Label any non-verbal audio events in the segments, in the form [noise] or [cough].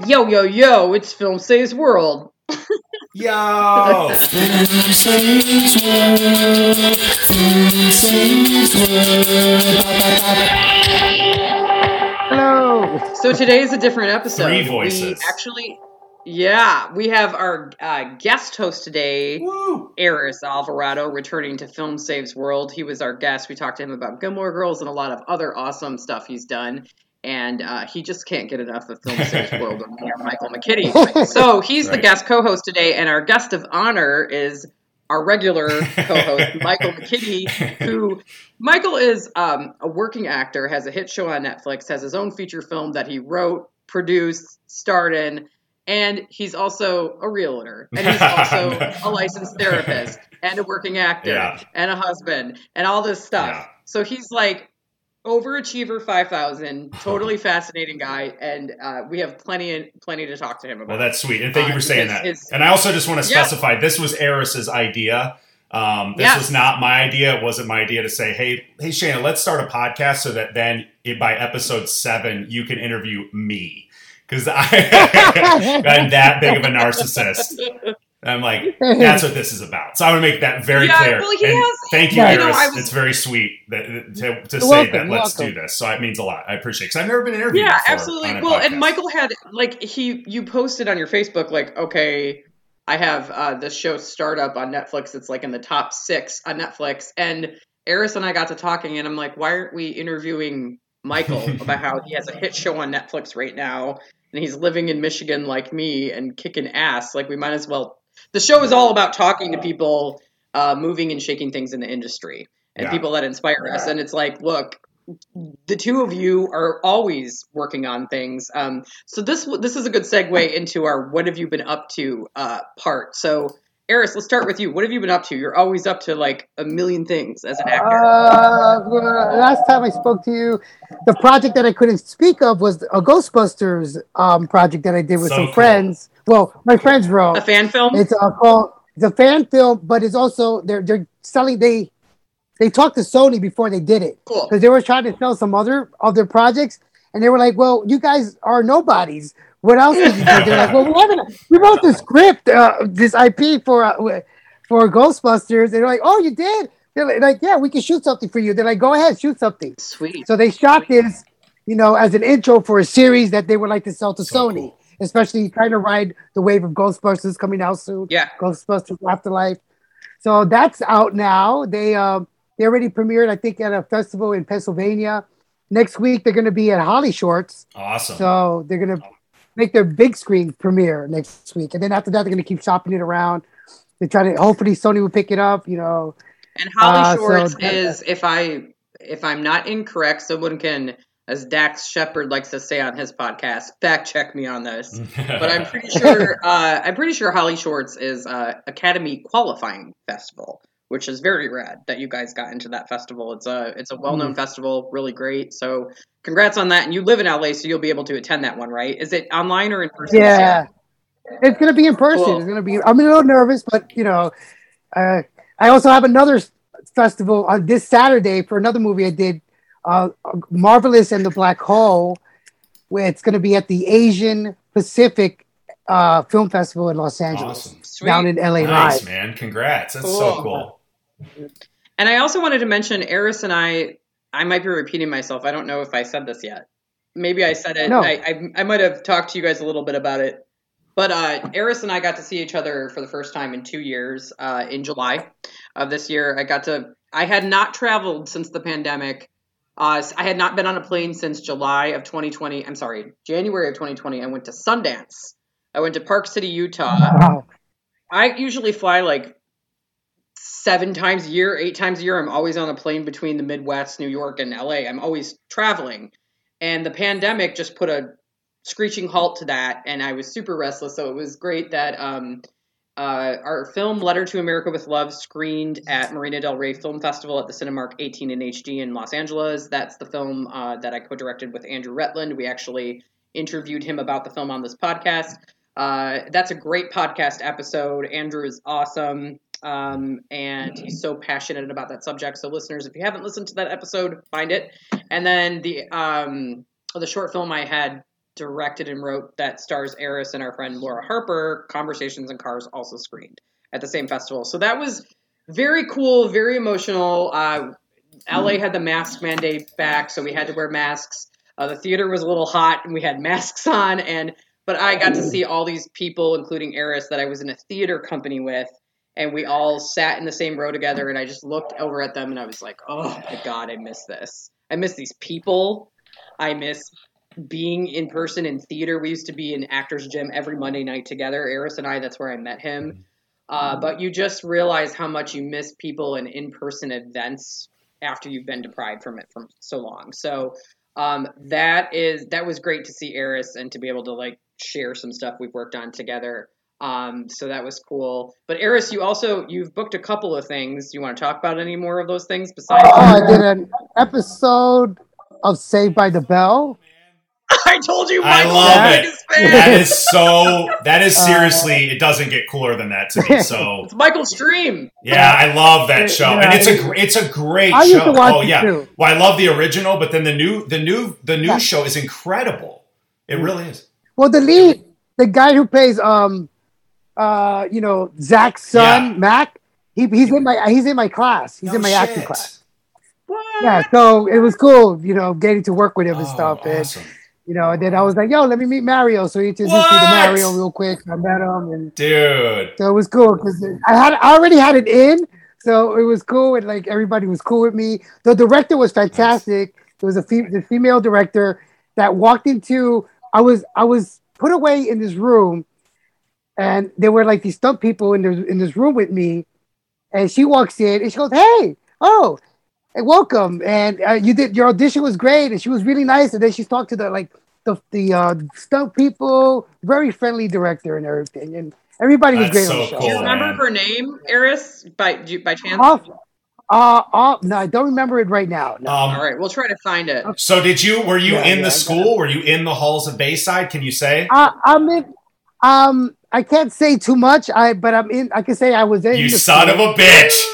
Yo, yo, yo, it's FilmSaves World. Yo Film Saves World. Yo! Hello. So today is a different episode. Three We voices. actually, yeah, we have our uh, guest host today, Woo! Eris Alvarado, returning to Film Saves World. He was our guest. We talked to him about Gilmore Girls and a lot of other awesome stuff he's done. And uh, he just can't get enough of Film Saves [laughs] World with Michael McKitty. So he's the guest co-host today, and our guest of honor is our regular co-host, [laughs] Michael McKitty, who Michael is um, a working actor, has a hit show on Netflix, has his own feature film that he wrote, produced, starred in, and he's also a realtor, and he's also [laughs] a licensed therapist, and a working actor, Yeah. and a husband, and all this stuff. Yeah. So he's like overachiever 5000 totally [laughs] fascinating guy and uh, we have plenty and plenty to talk to him about Well, that's sweet. And thank you Uh, for saying his- that. and I also just want to Yeah. specify this was Eris's idea. Um, this Yes. was not my idea. It wasn't my idea to say, hey, hey, Shana, let's start a podcast so that then it, by episode seven, you can interview me. Because [laughs] I'm that big of a narcissist. I'm like, [laughs] that's what this is about. So I want to make that very Yeah, clear. well, he and has- thank you, Yeah. You know, was- it's very sweet that, to, to say welcome, that let's welcome. do this. So it means a lot. I appreciate it. Because I've never been interviewed yeah absolutely on a well podcast. and michael had like he you posted on your facebook like okay i have uh this show startup on netflix it's like in the top six on netflix and eris and i got to talking and i'm like why aren't we interviewing michael [laughs] about how he has a hit show on netflix right now and he's living in michigan like me and kicking ass like we might as well the show is all about talking to people uh, moving and shaking things in the industry and Yeah. people that inspire us and it's like look the two of you are always working on things. Um, so this this is a good segue into our "What have you been up to?" uh, part. So, Eris, let's start with you. What have you been up to? You're always up to like a million things as an actor. Uh, last time I spoke to you, the project that I couldn't speak of was a Ghostbusters um, project that I did with So some cool. friends. Well, my friends wrote. a fan film. It's uh, called it's a fan film, but it's also they're they're selling they they talked to Sony before they did it Cool. because they were trying to sell some other of their projects, and they were like, "Well, you guys are nobodies. What else did you do?" They're like, "Well, we haven't. We wrote the script, uh, this IP for uh, for Ghostbusters." And they're like, "Oh, you did." They're like- "Yeah, we can shoot something for you." They're like, "Go ahead, shoot something." Sweet. So they shot this, you know, as an intro for a series that they would like to sell to So Sony, cool. Especially trying to ride the wave of Ghostbusters coming out soon. Yeah. Ghostbusters Afterlife. So that's out now. They um they already premiered, I think, at a festival in Pennsylvania. Next week they're going to be at Holly Shorts, Awesome. so they're going to make their big screen premiere next week, and then after that they're going to keep shopping it around. They try to hopefully Sony will pick it up. You know, And Holly Uh, so Shorts that- is, if I if I'm not incorrect, someone can, as Dax Shepard likes to say on his podcast, fact check me on this. [laughs] but I'm pretty sure uh, I'm pretty sure Holly Shorts is uh, Academy qualifying festival, which is very rad that you guys got into that festival. It's a it's a well known Mm. festival, really great. So congrats on that. And you live in LA, so you'll be able to attend that one, right? Is it online or in person? this yeah, it's going to be in person. Cool. It's going to be. I'm a little nervous, but you know, uh, I also have another festival on this Saturday for another movie I did, uh, Marvelous and the Black Hole, where it's going to be at the Asian Pacific uh, Film Festival in Los Angeles, awesome. Down in LA Nice, Live. man. Congrats. That's so Cool. cool. And I also wanted to mention Eris and I. I might be repeating myself. I don't know if I said this yet. Maybe I said it. No. I, I I might have talked to you guys a little bit about it. But uh, Eris and I got to see each other for the first time in two years uh, in July of this year. I got to. I had not traveled since the pandemic. Uh, I had not been on a plane since July of 2020. I'm sorry, January of 2020. I went to Sundance. I went to Park City, Utah. Wow. I usually fly like seven times a year, eight times a year. I'm always on a plane between the Midwest, New York, and LA. I'm always traveling. And the pandemic just put a screeching halt to that, and I was super restless. So it was great that um, uh, our film Letter to America with Love screened at Marina Del Rey Film Festival at the Cinemark 18 in XD in Los Angeles. That's the film uh, that I co-directed with Andrew Retland. We actually interviewed him about the film on this podcast. Uh, that's a great podcast episode. Andrew is awesome. Um, and he's so passionate about that subject. So, listeners, if you haven't listened to that episode, find it. And then the um, the short film I had directed and wrote that stars Eris and our friend Laura Harper. Conversations and Cars also screened at the same festival, so that was very cool, very emotional. Uh, LA had the mask mandate back, so we had to wear masks. Uh, the theater was a little hot, and we had [laughs] masks on. And but I got to see all these people, including Eris, that I was in a theater company with, and we all sat in the same row together. And I just looked over at them, and I was like, "Oh my god, I miss this. I miss these people. I miss being in person in theater. We used to be in Actors Gym every Monday night together. Eris and I. That's where I met him." Uh, but you just realize how much you miss people and in-person events after you've been deprived from it for so long. So um, that is that was great to see Eris and to be able to like share some stuff we've worked on together. Um, so that was cool. But Eris, you also you've booked a couple of things. You want to talk about any more of those things besides? Oh, I did an episode of Saved by the Bell. [laughs] I told you, I love was it. biggest fan. That is so. That is Uh, [laughs] seriously. It doesn't get cooler than that to me. [laughs] So It's Michael's dream. yeah, I love that show, and Yeah, it's a it- gr- it's a great I used show. to watch Oh it yeah, too. well I love the original, but then the new the new the new Yeah. show is incredible. It really is. Well, the lead, the guy who plays, um, uh, you know, Zach's son, Yeah. Mac. He, he's in my he's in my class. He's No in my acting class. What? Yeah, so it was cool, you know, getting to work with him and Oh, stuff. And awesome. You know, and then I was like, "Yo, let me meet Mario." So he introduced me What? to Mario real quick. I met him, and dude. so it was cool because I had I already had it in, so it was cool. And like everybody was cool with me. The director was fantastic. There was a fe- the female director that walked into. I was I was put away in this room, and there were like these stunt people in this in this room with me, and she walks in and she goes, "Hey, oh." Hey, welcome, and uh, you did your audition was great, and she was really nice. And then she talked to the like the the uh, stunt people, very friendly director and everything, and everybody was That's great on the so show. Do you remember man. her name, Eris, by by chance? Off, uh, off, no, I don't remember it right now. No. Um, All right, we'll try to find it. So did you? Were you Yeah, in yeah, the school? Were you in the halls of Bayside? Can you say? Uh, I'm in. Um, I can't say too much. I but I'm in. I can say I was in. You the son of a bitch!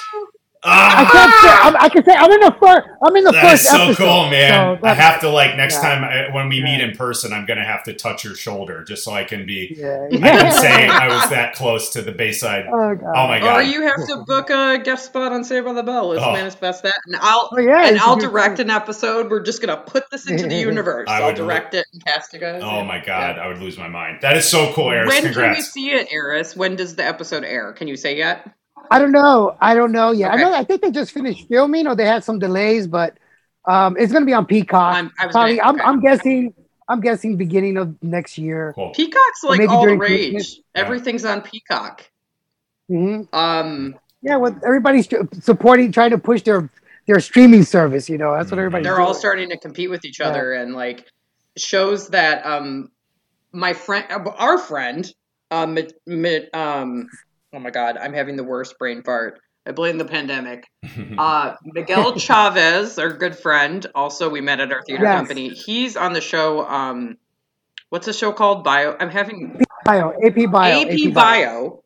I Ah, can't say. I'm, I can say I'm in the first. I'm in the that is first so episode. cool, man. So I have to like next yeah. time I, when we Yeah. meet in person, I'm gonna have to touch your shoulder just so I can be. Yeah. I can say I was that close to the Bayside. Oh, God. Oh my Or you have to book a guest spot on Saved by the Bell. Let's Oh. manifest that, and I'll Oh, yeah, and I'll direct an episode. We're just gonna put this into the [laughs] universe. I I'll would direct it and cast you guys. Oh my god! Yeah. I would lose my mind. That is so cool, Eris. When can we see it, Eris? When does the episode air? Can you say yet? I don't know. I don't know yet. Okay. I know. I think they just finished filming, or they had some delays, but um, it's gonna be on Peacock. I'm- I Probably. gonna- I'm, okay. I'm guessing. I'm guessing beginning of next year. Cool. Peacock's like all the rage. Christmas. Yeah. Everything's on Peacock. hmm Um, Yeah, well, everybody's supporting, trying to push their their streaming service. You know, that's what everybody's they're doing. all starting to compete with each Yeah. other, and like shows that um, my friend, uh, our friend, um, Mi- Mi- um, oh my god, I'm having the worst brain fart. I blame the pandemic. [laughs] Uh, Miguel Chavez, our good friend, also we met at our theater Yes. company. He's on the show. Um, what's the show called? Bio. I'm having Bio, AP Bio, AP Bio.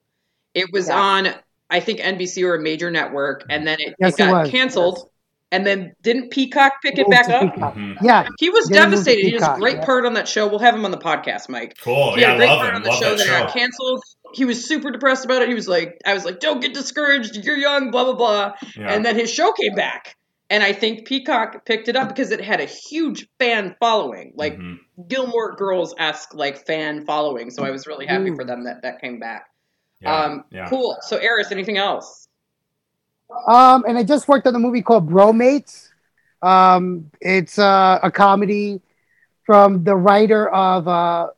It was Yeah. on, I think NBC or a major network, and then it, Yes, it it got was. canceled. And then didn't Peacock pick it back up? Peacock. Mhm. Yeah, He was Then it moved to devastated. He has a great yeah. part on that show. We'll have him on the podcast, Mike. Cool. He had Yeah, a great love part him. on the Love show that that, show. got canceled. He was super depressed about it. He was like, I was like, don't get discouraged. You're young, blah, blah, blah. Yeah. And then his show came back. And I think Peacock picked it up because it had a huge fan following, like Mhm. Gilmore Girls esque, like fan following. So I was really happy Ooh. for them that that came back. Yeah. um, yeah. Cool. So, Eris, anything else? Um, and I just worked on a movie called Bromates. Um, it's uh, a comedy from the writer of uh,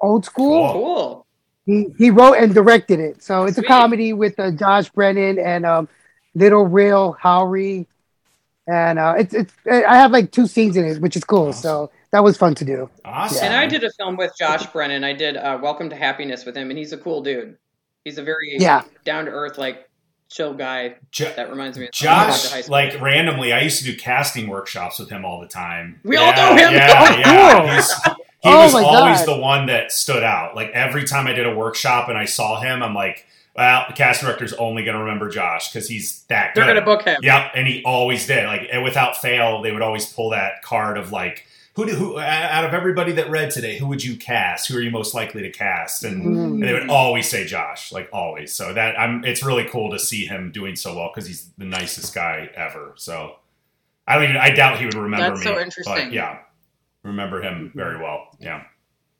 Old School. Cool. Cool. He he wrote and directed it. So it's Sweet. a comedy with uh, Josh Brener and um, Lil Rel Howery. And uh, it's it's I have like two scenes in it, which is cool. So that was fun to do. Awesome. And I did a film with Josh Brener. I did uh, Welcome to Happiness with him, and he's a cool dude. He's a very Yeah. down to earth, like chill guy. Jo- That reminds me of when I went to high Josh, school. like randomly, I used to do casting workshops with him all the time. We all know him. Yeah, Oh, [laughs] yeah. cool. He's, he [laughs] Oh was always God. the one that stood out. Like every time I did a workshop and I saw him, I'm like, well, the casting director's only going to remember Josh because he's that good. They're gonna book him. Yep, and he always did. Like and without fail, they would always pull that card of like, who do, who out of everybody that read today, who would you cast? Who are you most likely to cast? And, Mm. and they would always say Josh, like always. So that I'm it's really cool to see him doing so well because he's the nicest guy ever. So I don't even I doubt he would remember That's me. so interesting. But yeah, remember him very well. Yeah.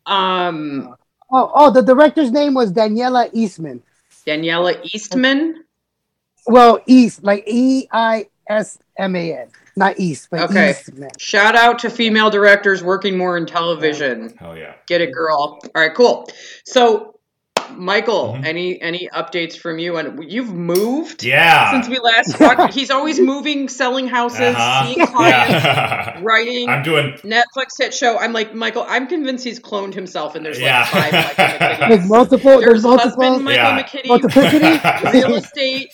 Um, Oh, oh, the director's name was Daniela Eastman. Daniela Eastman. Well, East, like E I S M A N, not East, but Okay. Eastman. Shout out to female directors working more in television. Hell yeah. Get it, girl. All right, cool. So, Michael, Mhm. any any updates from you? And you've moved Yeah. since we last talked. [laughs] He's always moving, selling houses, Uh-huh. seeing clients, Yeah. [laughs] writing. I'm doing Netflix hit show. I'm like Michael. I'm convinced he's cloned himself, and there's like Yeah. five Michael [laughs] McKitty. There's multiple. There's There's multiple. husband Michael Yeah. McKitty, real estate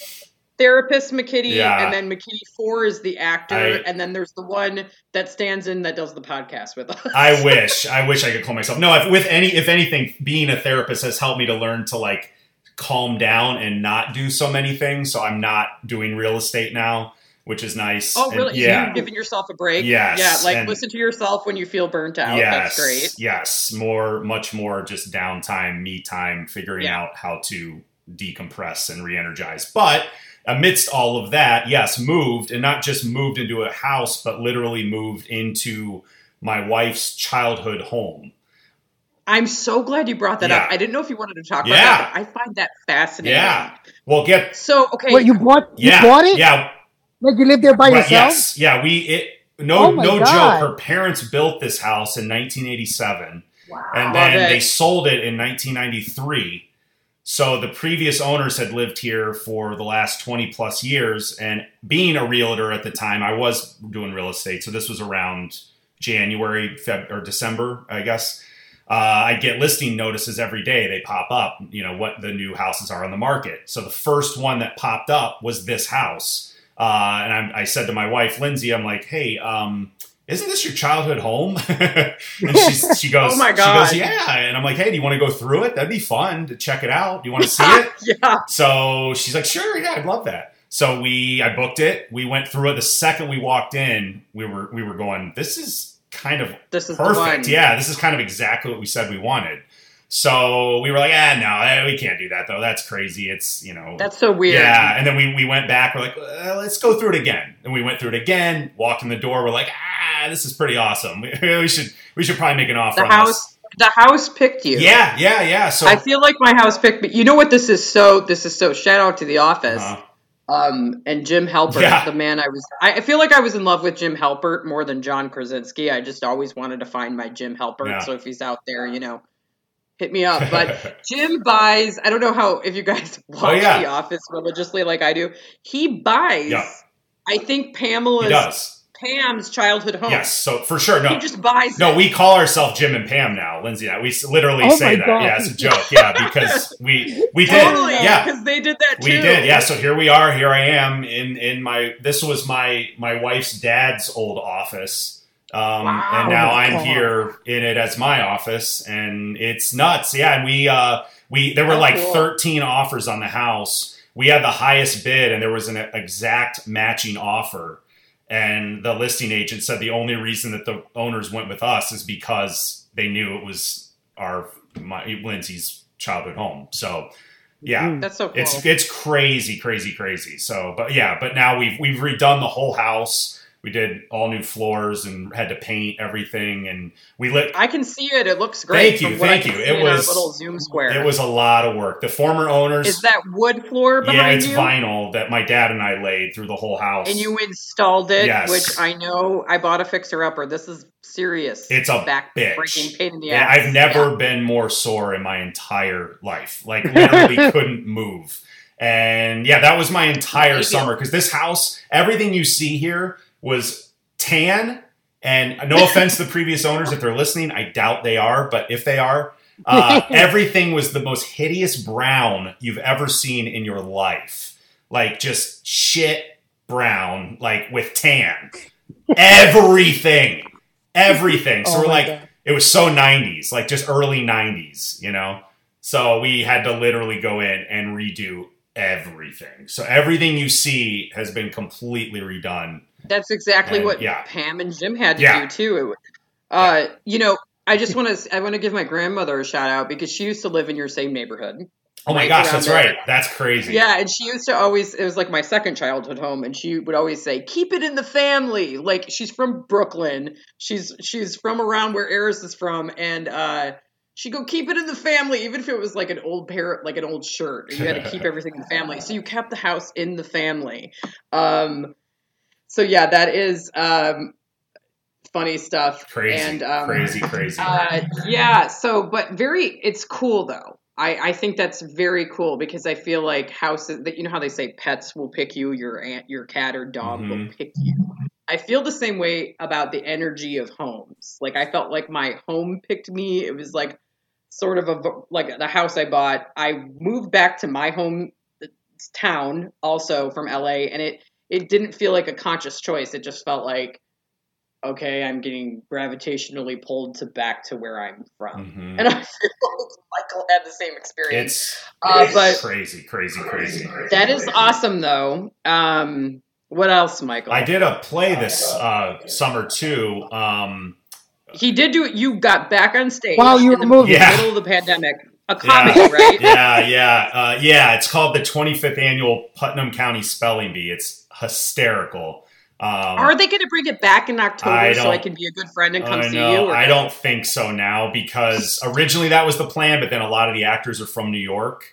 therapist McKitty, Yeah. and then McKitty Four is the actor, I- and then there's the one that stands in that does the podcast with us. I wish. I wish I could call myself. No, if, with any, if anything, being a therapist has helped me to learn to like calm down and not do so many things. So I'm not doing real estate now, which is nice. Oh, And really? yeah. You're giving yourself a break? Yes, Yeah, like and- listen to yourself when you feel burnt out. yes, That's great. Yes, more, much more just downtime, me time, figuring Yeah. out how to decompress and re-energize. But amidst all of that, yes, moved and not just moved into a house, but literally moved into my wife's childhood home. I'm so glad you brought that up. I didn't know if you wanted to talk Yeah. about that, but I find that fascinating. Yeah. Well, get So, okay. What you bought? yeah, You bought it? yeah. Like you lived there by Right, yourself? yes, yeah. We it no Oh no God. joke. Her parents built this house in 1987, Wow. and then they sold it in 1993. So the previous owners had lived here for the last 20 plus years, and being a realtor at the time, I was doing real estate. So this was around January, Feb, or December, I guess. Uh, I get listing notices every day. They pop up, you know, what the new houses are on the market. So the first one that popped up was this house. Uh, and I'm, I said to my wife, Lindsay, I'm like, hey, um, isn't this your childhood home? [laughs] and she's, [laughs] she goes, Oh my she God. goes, yeah. And I'm like, hey, do you want to go through it? That'd be fun to check it out. Do you want to [laughs] see it? yeah. So she's like, sure, yeah, I'd love that. So we, I booked it. We went through it. The second we walked in, we were, we were going, this is kind of This is perfect. Yeah, this is kind of exactly what we said we wanted. So we were like, ah, no, eh, we can't do that though. That's crazy. It's you know, That's so weird. yeah. And then we we went back. We're like, uh, let's go through it again. And we went through it again. Walked in the door. We're like, ah, this is pretty awesome. [laughs] We, we should we should probably make an offer. The house the house picked you. Yeah, yeah, yeah. So I feel like my house picked me. You know what this is so this is so shout out to the office. uh, Um and Jim Halpert, Yeah. the man I was I I feel like I was in love with Jim Halpert more than John Krasinski. I just always wanted to find my Jim Halpert. Yeah. So if he's out there, you know, hit me up. But [laughs] Jim buys I don't know how if you guys oh, watch Oh, yeah. The Office religiously like I do. He buys Yeah. I think he Pamela's does. Pam's childhood home. Yes. So for sure, no. He just buys No, it. we call ourselves Jim and Pam now, Lindsay. and I. We literally Oh say that. God. Yeah, it's a joke. Yeah, because we we did. Totally, Yeah, because they did that too. we did. Yeah. So here we are. Here I am in in my. This was my my wife's dad's old office. Um, Wow. and now Oh I'm here in it as my office, and it's nuts. Yeah, and we uh we there were How like cool. 13 offers on the house. We had the highest bid, and there was an exact matching offer. And the listing agent said the only reason that the owners went with us is because they knew it was our my, Lindsay's childhood home. So, yeah, Mm. That's so cool. it's it's crazy, crazy, crazy. So, but yeah, but now we've we've redone the whole house. We did all new floors and had to paint everything, and we lit. I can see it. It looks great. Thank you, thank you. It was- little Zoom square. It was a lot of work. The former owners, Is that wood floor behind yeah, it's you? vinyl that my dad and I laid through the whole house. And you installed it, Yes. which I know I bought a fixer upper. This is serious. It's a back bitch. breaking pain in the Yeah, ass. I've never Yeah. been more sore in my entire life. Like [laughs] literally couldn't move. And yeah, that was my entire summer because this house, everything you see here was tan. And no offense to the previous owners if they're listening, I doubt they are, but if they are, uh, [laughs] everything was the most hideous brown you've ever seen in your life. Like just shit brown, like with tan. Everything. Everything. So Oh we're like, God. it was so 90s, like just early 90s, you know? So we had to literally go in and redo everything. So everything you see has been completely redone. That's exactly And, what yeah. Pam and Jim had to Yeah. do too. It- Uh, you know, I just want to I want to give my grandmother a shout out because she used to live in your same neighborhood. Oh my Right gosh, that's there. right. That's crazy. Yeah, and she used to always it was like my second childhood home and she would always say, "Keep it in the family." Like she's from Brooklyn. She's she's from around where Eris is from and uh she go keep it in the family even if it was like an old pair like an old shirt. You had to keep everything in the family. So you kept the house in the family. Um so yeah, that is um funny stuff. Crazy, and um crazy, crazy. uh, yeah. So, but very, it's cool though. I, I think that's very cool because I feel like houses that you know how they say pets will pick you, your aunt, your cat or dog will Mhm. pick you. I feel the same way about the energy of homes. Like I felt like my home picked me. It was like sort of a like the house I bought. I moved back to my home town also from LA and it it didn't feel like a conscious choice. It just felt like okay, I'm getting gravitationally pulled to back to where I'm from. Mhm. [laughs] And I feel like Michael had the same experience. It's Uh, but crazy, crazy, crazy. that is awesome though. Um what else, Michael? I did a play this uh, summer too. Um, He did do it. You got back on stage While you were in the moving. Yeah. middle of the pandemic. A comedy, right? yeah, yeah, uh, yeah. It's called the 25th annual Putnam County Spelling Bee. It's hysterical. Um, Are they going to bring it back in October I so I can be a good friend and come I see know. you? or- I don't think so now because originally that was the plan, but then a lot of the actors are from New York,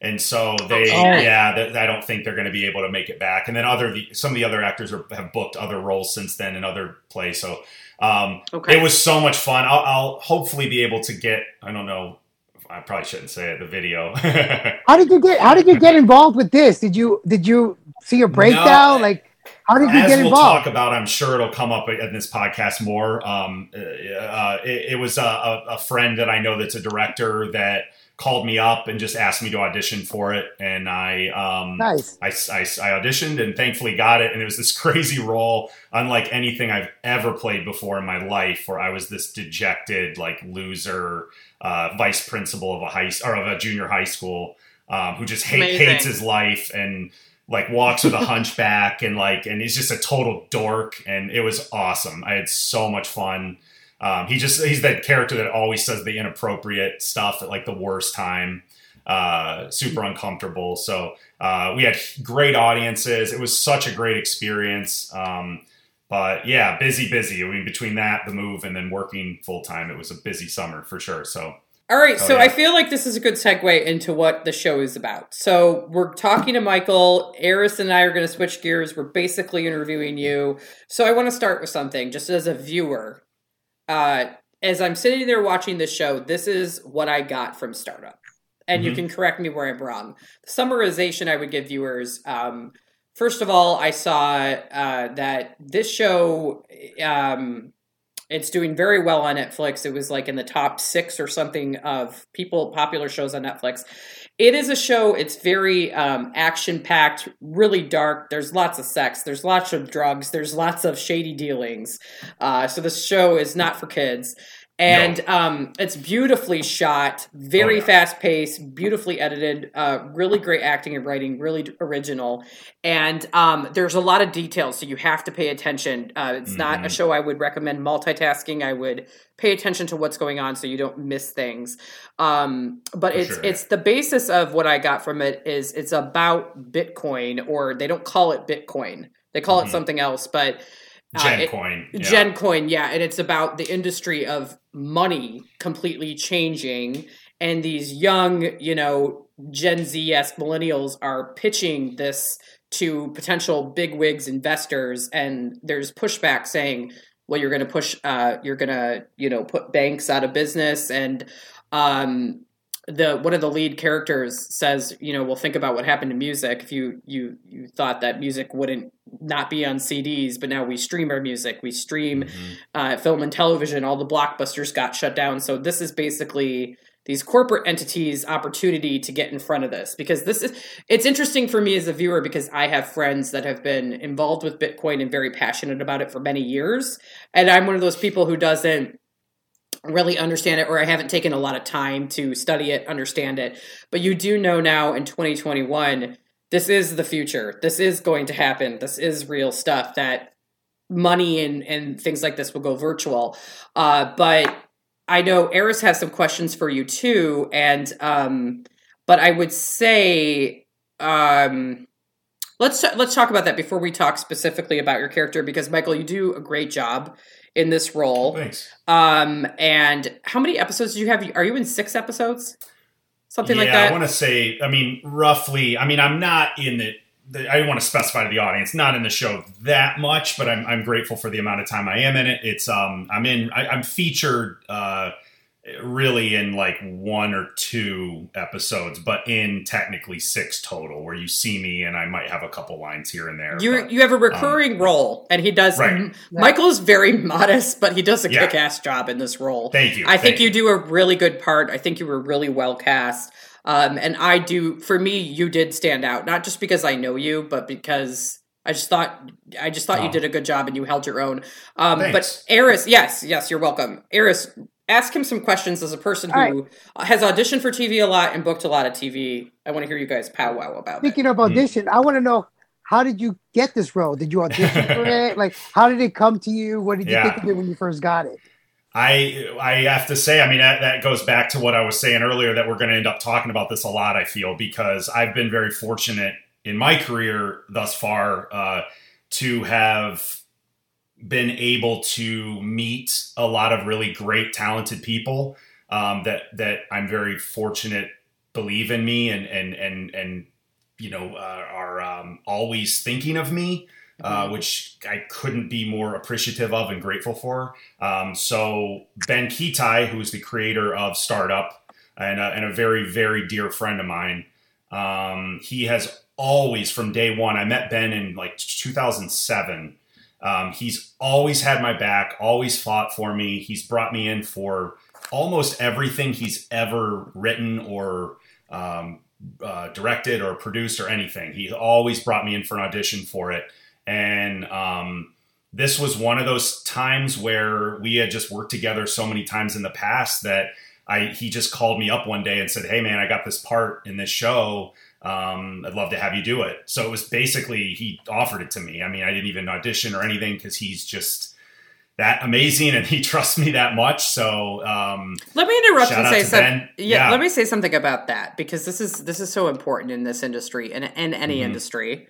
and so they, yeah, th- I don't think they're going to be able to make it back. And then other the, some of the other actors are, have booked other roles since then in other plays. So um, Okay. it was so much fun. I'll, I'll hopefully be able to get. I don't know. I probably shouldn't say it. The video. [laughs] How did you get? How did you get involved with this? Did you did you see a breakdown? No, like, how did you get we'll involved? talk about, I'm sure it'll come up in this podcast more. Um, uh, it, it was a, a, a friend that I know that's a director that called me up and just asked me to audition for it, and I um, nice. I, I, I auditioned and thankfully got it. And it was this [laughs] crazy role, unlike anything I've ever played before in my life, where I was this dejected, like loser, uh, vice principal of a high or of a junior high school, um, who just hate, hates his life and like walks with a hunchback and like and he's just a total dork. And it was awesome. I had so much fun. Um, he just he's that character that always says the inappropriate stuff at like the worst time. Uh, super uncomfortable. So uh, we had great audiences. It was such a great experience. Um, but yeah, busy, busy. I mean, between that, the move, and then working full time, it was a busy summer for sure. So All right, Oh, so yeah. I feel like this is a good segue into what the show is about. So we're talking to Michael. Eris and I are going to switch gears. We're basically interviewing you. So I want to start with something, just as a viewer. Uh, as I'm sitting there watching this show, this is what I got from Startup. And you Mhm. can correct me where I'm wrong. The summarization I would give viewers. Um, first of all, I saw uh, that this show. Um, it's doing very well on Netflix. It was like in the top six or something of people popular shows on Netflix. It is a show. It's very um, action packed, really dark. There's lots of sex. There's lots of drugs. There's lots of shady dealings. Uh, so this show is not for kids. And um, it's beautifully shot, very Oh, yeah. fast paced, beautifully edited, uh, really great acting and writing, really original. And um, there's a lot of details, so you have to pay attention. Uh, it's not a Mhm. show I would recommend multitasking. I would pay attention to what's going on so you don't miss things. Um, but For it's sure. it's the basis of what I got from it is it's about Bitcoin, or they don't call it Bitcoin. They call Mhm. it something else, but uh, Gen it- Coin, yeah. GenCoin, yeah, and it's about the industry of money completely changing, and these young, you know, Gen Z esque millennials are pitching this to potential bigwigs investors, and there's pushback saying, "Well, you're going to push, uh, you're going to, you know, put banks out of business," and um, the one of the lead characters says, you know, well, think about what happened to music. If you you you thought that music wouldn't not be on CDs, but now we stream our music, we stream Mhm. uh, film and television. All the blockbusters got shut down. So this is basically these corporate entities' opportunity to get in front of this because this is it's interesting for me as a viewer because I have friends that have been involved with Bitcoin and very passionate about it for many years, and I'm one of those people who doesn't really understand it or I haven't taken a lot of time to study it, understand it. But you do know now in 2021, this is the future. This is going to happen. This is real stuff that money and and things like this will go virtual. Uh, but I know Eris has some questions for you too, and um, but I would say um, let's let's talk about that before we talk specifically about your character because Michael, you do a great job in this role. Thanks. Um, and how many episodes do you have? Are you in six episodes? Something yeah, like that. I want to say, I mean, roughly. I mean, I'm not in the. the I want to specify to the audience, not in the show that much, but I'm, I'm grateful for the amount of time I am in it. It's um, I'm in. I, I'm featured. Uh, really in like one or two episodes, but in technically six total, where you see me and I might have a couple lines here and there. You but, you have a recurring um, role, and he does. Right. M- Michael is very modest, but he does a Yeah. kick-ass job in this role. Thank you. I think Thank you do a really good part. I think you were really well cast. Um, and I do, for me, you did stand out, not just because I know you, but because I just thought, I just thought you Oh. did a good job and you held your own. Um, but Eris, yes, yes, you're welcome. Eris, ask him some questions as a person All who has auditioned for TV a lot and booked a lot of TV. I want to hear you guys powwow about it. Speaking of Hmm. audition, I want to know how did you get this role? Did you audition for [laughs] it? Like, how did it come to you? What did you Yeah. think of it when you first got it? I I have to say, I mean that, that goes back to what I was saying earlier that we're going to end up talking about this a lot. I feel because I've been very fortunate in my career thus far uh, to have been able to meet a lot of really great, talented people um, that that I'm very fortunate believe in me and and and and you know uh, are um, always thinking of me. Uh, which I couldn't be more appreciative of and grateful for. Um, so Ben Ketai, who's the creator of Startup and, uh, and a very very dear friend of mine, um, he has always from day one. I met Ben in like 2007. Um, he's always had my back, always fought for me. He's brought me in for almost everything he's ever written or um, uh, directed or produced or anything. He always brought me in for an audition for it. And um, this was one of those times where we had just worked together so many times in the past that I he just called me up one day and said, "Hey man, I got this part in this show. Um, I'd love to have you do it." So it was basically he offered it to me. I mean, I didn't even audition or anything because he's just that amazing and he [laughs] trusts me that much. So um, Let me interrupt and say something. Yeah, Yeah. let me say something about that because this is this is so important in this industry and in any Mhm. industry.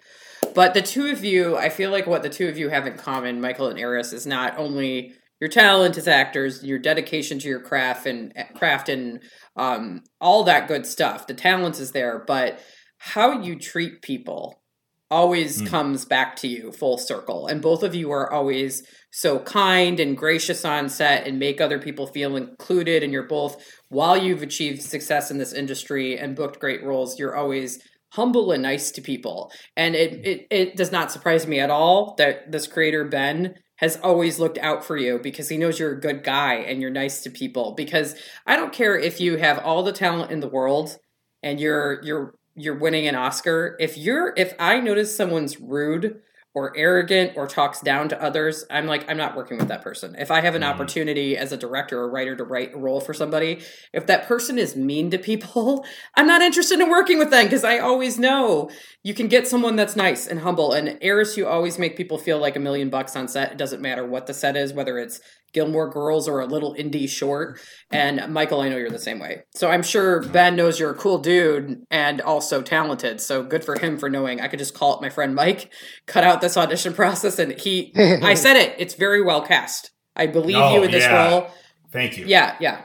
But the two of you, I feel like what the two of you have in common, Michael and Eris, is not only your talent as actors, your dedication to your craft and craft and um, all that good stuff. The talent is there, but how you treat people always Mm. comes back to you full circle. And both of you are always so kind and gracious on set and make other people feel included. And you're both, while you've achieved success in this industry and booked great roles, you're always humble and nice to people. And it, it, it does not surprise me at all that this creator, Ben, has always looked out for you because he knows you're a good guy and you're nice to people. Because I don't care if you have all the talent in the world and you're you're you're winning an Oscar. If you're if I notice someone's rude or arrogant or talks down to others, I'm like, I'm not working with that person. If I have an Mhm. opportunity as a director or writer to write a role for somebody, if that person is mean to people, [laughs] I'm not interested in working with them because I always know you can get someone that's nice and humble. And Eris, you always make people feel like a million bucks on set. It doesn't matter what the set is, whether it's Gilmore Girls or a little indie short. And Michael, I know you're the same way. So I'm sure Ben knows you're a cool dude and also talented. So good for him for knowing I could just call up my friend Mike, cut out this audition [laughs] process, and he. I said it. It's very well cast. I believe Oh, you in this yeah. role. thank you. Yeah, yeah,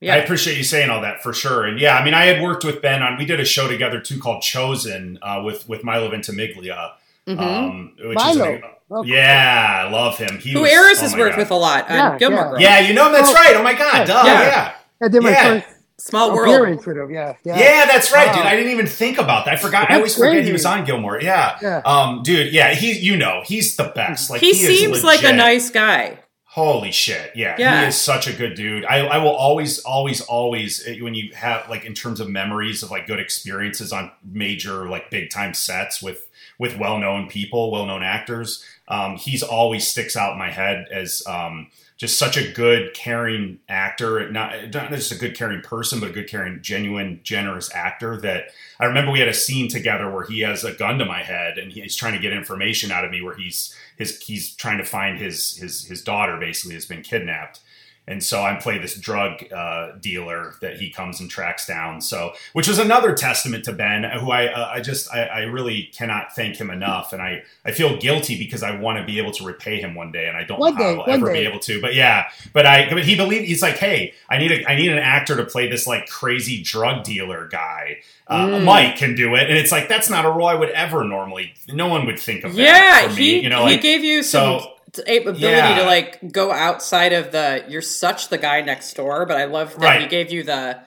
Yeah. I appreciate you saying all that for sure. And yeah, I mean, I had worked with Ben on. We did a show together too called Chosen uh, with with Milo Ventimiglia, Mhm. um, which Milo. is an, Oh, yeah, I love him. He Who was, Eris oh has worked God. with a lot on Yeah, Gilmore yeah. Girls. Yeah, you know him. that's Oh. right. Oh my god, duh, Yeah. yeah. I did my Yeah. first Small world. appearance with him. Yeah, yeah. Yeah, that's right, dude. I didn't even think about that. I forgot. I That's always forget he was on Gilmore. Yeah. Yeah. Um, dude, yeah, he you know, he's the best. Like he, is seems like a nice guy. Holy shit. Yeah, Yeah. He is such a good dude. I, I will always, always, always, eh, when you have, like, in terms of memories of, like, good experiences on major, like, big time sets with, with well known people, well known actors, um, he's always sticks out in my head as, um, just such a good, caring actor. Not not just a good, caring person, but a good, caring, genuine, generous actor. That I remember we had a scene together where he has a gun to my head and he's trying to get information out of me. Where he's his he's trying to find his his his daughter basically has been kidnapped and so I play this drug uh, dealer that he comes and tracks down. So, which was another testament to Ben, who I uh, I just I, I, really cannot thank him enough, and I I feel guilty because I want to be able to repay him one day, and I don't one know how I'll ever day. be able to. But yeah, but I but he believed he's like, hey, I need a I need an actor to play this like crazy drug dealer guy. Uh, mm. Mike can do it, and it's like that's not a role I would ever normally. No one would think of. Yeah, he you know he like, gave you some. So, ability yeah. to like go outside of the you're such the guy next door but i love that right. he gave you the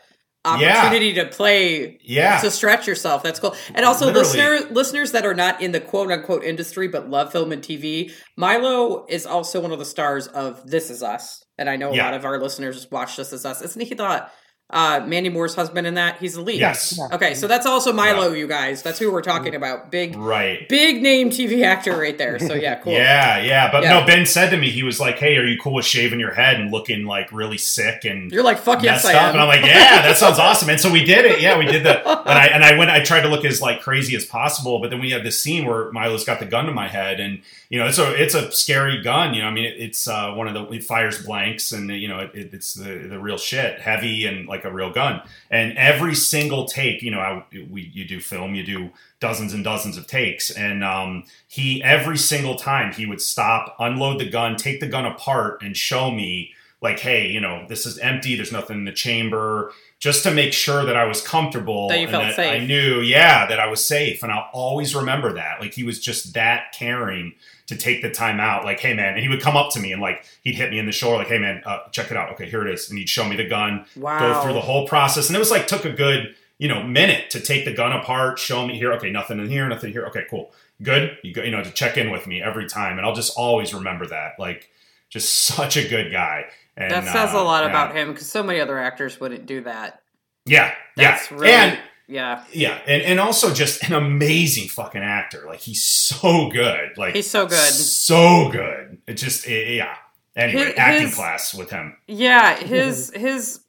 opportunity yeah. to play yeah to stretch yourself that's cool and also Literally. listener listeners that are not in the quote unquote industry but love film and tv milo is also one of the stars of this is us and i know a yeah. lot of our listeners watch this is us isn't he thought uh, Mandy Moore's husband in that. He's the lead. Yes. Okay, so that's also Milo, yeah. you guys. That's who we're talking about. Big, right? Big name TV actor right there. So yeah, cool. [laughs] yeah, yeah. But yeah. no, Ben said to me, he was like, "Hey, are you cool with shaving your head and looking like really sick?" And you're like, "Fuck yes, I am." And I'm like, "Yeah, that sounds [laughs] awesome." And so we did it. Yeah, we did the. [laughs] And I and I went. I tried to look as like crazy as possible, but then we have this scene where Milo's got the gun to my head, and you know, it's a it's a scary gun. You know, I mean, it, it's uh, one of the it fires blanks, and you know, it, it's the the real shit, heavy and like a real gun. And every single take, you know, I, we you do film, you do dozens and dozens of takes, and um, he every single time he would stop, unload the gun, take the gun apart, and show me like, hey, you know, this is empty. There's nothing in the chamber. Just to make sure that I was comfortable that you felt that safe. I knew, yeah, that I was safe, and I'll always remember that. Like he was just that caring to take the time out. Like, hey man, and he would come up to me and like he'd hit me in the shoulder, like, hey man, uh, check it out. Okay, here it is, and he'd show me the gun, wow. go through the whole process, and it was like took a good you know minute to take the gun apart, show me here. Okay, nothing in here, nothing here. Okay, cool, good. You go, you know, to check in with me every time, and I'll just always remember that. Like, just [laughs] such a good guy. And, that says uh, a lot yeah. about him because so many other actors wouldn't do that. Yeah, That's yeah, really, and yeah, yeah, and and also just an amazing fucking actor. Like he's so good. Like he's so good, so good. It just it, yeah. Anyway, his, acting his, class with him. Yeah, his his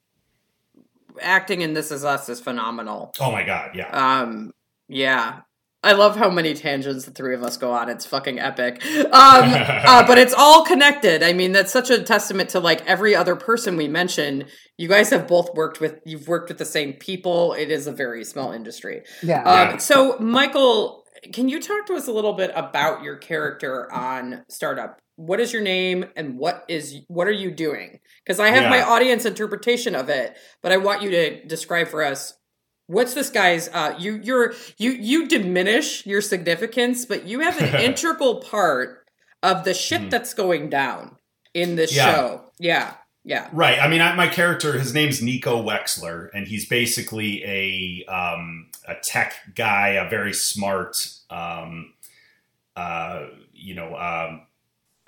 acting in This Is Us is phenomenal. Oh my god, yeah. Um, yeah. I love how many tangents the three of us go on. It's fucking epic. Um, uh, but it's all connected. I mean, that's such a testament to like every other person we mention. You guys have both worked with, you've worked with the same people. It is a very small industry. Yeah. Um, yeah. So, Michael, can you talk to us a little bit about your character on Startup? What is your name and what is what are you doing? Because I have yeah. my audience interpretation of it, but I want you to describe for us what's this guy's uh you you're you you diminish your significance but you have an [laughs] integral part of the shit mm. that's going down in this yeah. show yeah yeah right i mean I, my character his name's nico wexler and he's basically a um a tech guy a very smart um uh you know um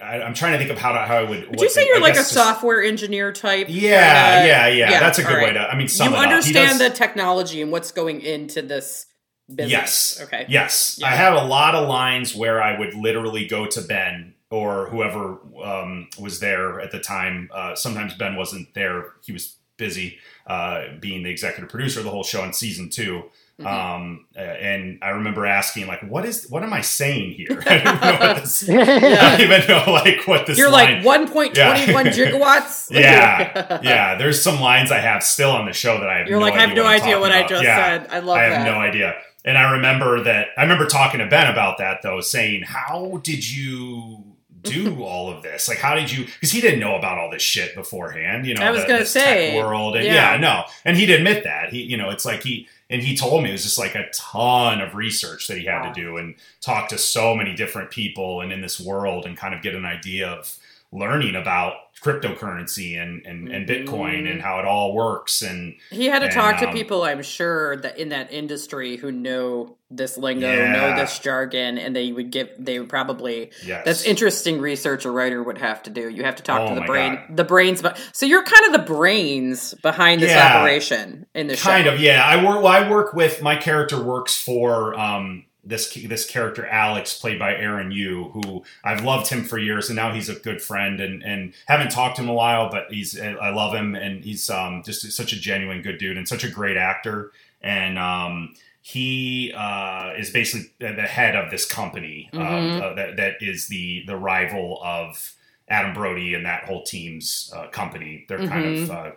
I, am trying to think of how to, how I would. Would you say you're I like a just, software engineer type? Yeah, yeah, yeah, yeah, That's a good right. way to. I mean, you understand does, the technology and what's going into this. Business. Yes. Okay. Yes, yeah. I have a lot of lines where I would literally go to Ben or whoever um, was there at the time. Uh, sometimes Ben wasn't there; he was busy uh, being the executive producer of the whole show in season two. Mm-hmm. Um, and I remember asking, like, what is, what am I saying here? [laughs] [laughs] I don't know this, [laughs] yeah. Even know, like, what this You're line, like 1.21 yeah. gigawatts? yeah. Yeah. There's some lines I have still on the show that I have You're no like, I have no idea what about. I just yeah. said. I love that. I have that. no idea. And I remember that, I remember talking to Ben about that, though, saying, how did you do all of this? Like, how did you? Because he didn't know about all this shit beforehand. You know, I was going to say world, and yeah. yeah. no, and he'd admit that. He, you know, it's like he and he told me it was just like a ton of research that he had wow. to do and talk to so many different people and in this world and kind of get an idea of learning about cryptocurrency and, and, and Bitcoin and how it all works. And he had to and, talk to um, people, I'm sure, that in that industry who know this lingo, yeah. know this jargon, and they would give they would probably yes. that's interesting research a writer would have to do. You have to talk oh to the brain, God. the brains. But so you're kind of the brains behind this yeah. operation in the kind show. of yeah. I work. Well, I work with my character works for. Um, this this character Alex, played by Aaron Yoo, who I've loved him for years, and now he's a good friend, and and haven't talked to him in a while, but he's I love him, and he's um, just such a genuine good dude and such a great actor, and um, he uh, is basically the head of this company um, Mhm. uh, that that is the the rival of Adam Brody and that whole team's uh, company. They're kind of uh,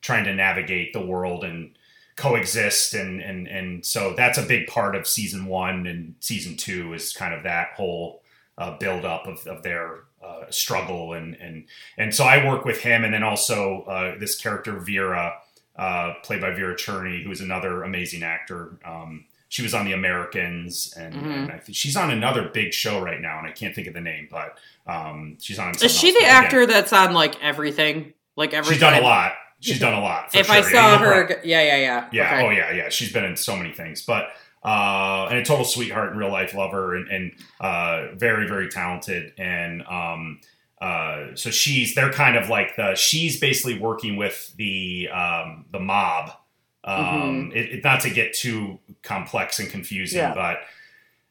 trying to navigate the world and coexist and and and so that's a big part of season one and season two is kind of that whole uh, build up of, of their uh, struggle and and and so I work with him and then also uh, this character Vera uh, played by Vera Cherny who is another amazing actor um, she was on The Americans and, Mhm. and I think she's on another big show right now and I can't think of the name but um, she's on Is she else. the But again, actor that's on like everything? Like every she's done a lot she's done a lot If I saw look her, yeah, yeah, yeah. Yeah. Okay. Oh, yeah, yeah. She's been in so many things, but uh, and a total sweetheart and real life lover, and, and uh, very, very talented. And um, uh, so she's they're kind of like the she's basically working with the um, the mob. Um, it, it, not to get too complex and confusing, Yeah. but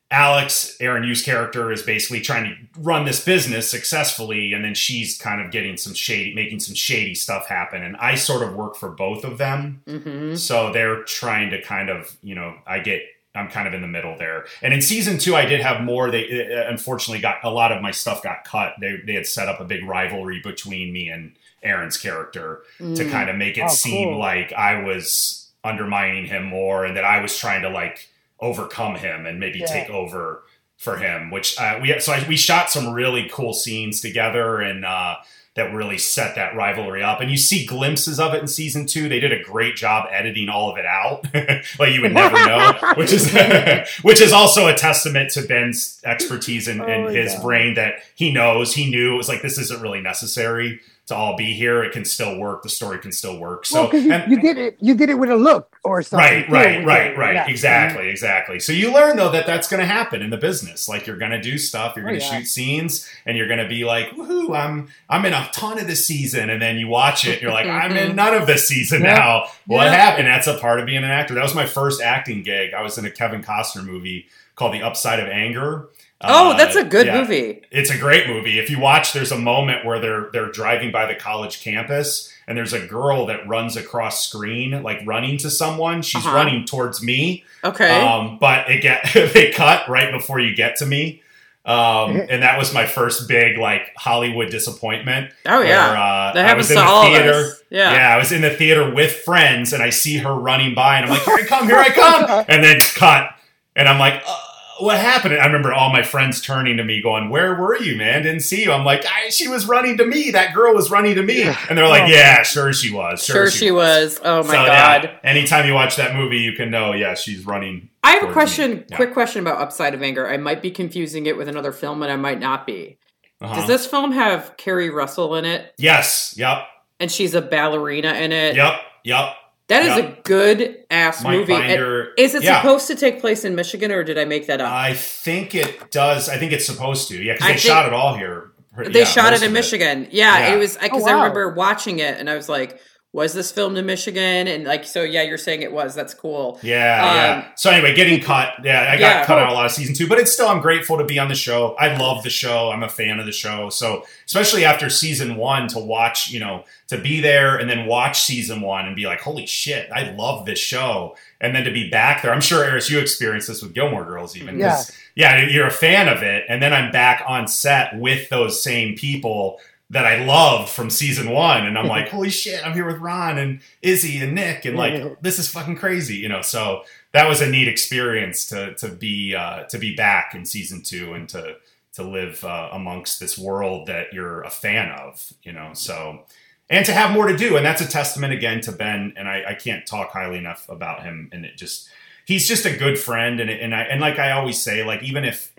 Alex, Aaron Yoo's character, is basically trying to run this business successfully, and then she's kind of getting some shady, making some shady stuff happen. And I sort of work for both of them, hmm so they're trying to kind of, you know, I get, I'm kind of in the middle there. And in season two, I did have more. They uh, unfortunately got a lot of my stuff got cut. They they had set up a big rivalry between me and Aaron's character to kind of make it Oh, seem cool. like I was undermining him more and that I was trying to like overcome him and maybe Yeah. take over for him. Which uh, we so I, we shot some really cool scenes together and uh, that really set that rivalry up. And you see glimpses of it in season two. They did a great job editing all of it out, [laughs] like you would never know. [laughs] which is [laughs] which is also a testament to Ben's expertise and, Oh and my his God. brain that he knows he knew it was like this isn't really necessary to all be here. It can still work. The story can still work. So well, you, and- you did it, you did it with a look or something. right, right, with right, right. Yeah. Exactly, exactly. So you learn though that that's going to happen in the business. Like you're going to do stuff, you're Oh, going to yeah. shoot scenes, and you're going to be like, "Woohoo! I'm I'm in a ton of this season." And then you watch it, you're like, [laughs] "I'm in mm-hmm. none of this season Yeah. now." What Yeah. happened? That's a part of being an actor. That was my first acting gig. I was in a Kevin Costner movie called The Upside of Anger. Oh, Uh, that's a good yeah. movie. It's a great movie. If you watch, there's a moment where they're they're driving by the college campus, and there's a girl that runs across screen, like running to someone. She's Uh-huh. running towards me, Okay. um, but it get [laughs] they cut right before you get to me, um, and that was my first big like Hollywood disappointment. oh yeah. where, uh, that I was in to the all theater. of us. Yeah. Yeah, I was in the theater with friends, and I see her running by, and I'm like, "Here I come! Here I come!" [laughs] And then cut, and I'm like, uh, "What happened?" I remember all my friends turning to me, going, "Where were you, man? Didn't see you." I'm like, I, "She was running to me. That girl was running to me," and they're like, Oh. "Yeah, sure she was. Sure, Sure, she was. Oh my So, god. yeah, anytime you watch that movie, you can know, yeah, she's running. I have a question. Yeah. Quick question about Upside of Anger. I might be confusing it with another film, and I might not be. Uh-huh. Does this film have Keri Russell in it, Yes. Yep. and she's a ballerina in it? Yep. Yep. That is Yep. a good ass Mike movie. Binder. Is it yeah. supposed to take place in Michigan, or did I make that up? I think it does. I think it's supposed to. Yeah, because they think- shot it all here. they Yeah, shot it in of Michigan. Yeah, Yeah. it was because Oh, I remember watching it, and I was like, "Was this filmed in Michigan?" And like, so yeah, you're saying it was. That's cool. Yeah, Um, yeah. So anyway, getting cut. Yeah, I got Yeah. cut out a lot of season two, but it's still I'm grateful to be on the show. I love the show. I'm a fan of the show. So especially after season one, to watch, you know, to be there and then watch season one and be like, holy shit, I love this show. And then to be back there, I'm sure Eris, you experienced this with Gilmore Girls, even. Yeah. yeah, you're a fan of it, and then I'm back on set with those same people that I loved from season one, and I'm [laughs] like, holy shit, I'm here with Ron and Izzy and Nick, and like, this is fucking crazy, you know. So that was a neat experience to to be uh, to be back in season two and to to live uh, amongst this world that you're a fan of, you know. So and to have more to do, and that's a testament again to Ben, and I, I can't talk highly enough about him, and it just he's just a good friend, and and I and like I always say, like even if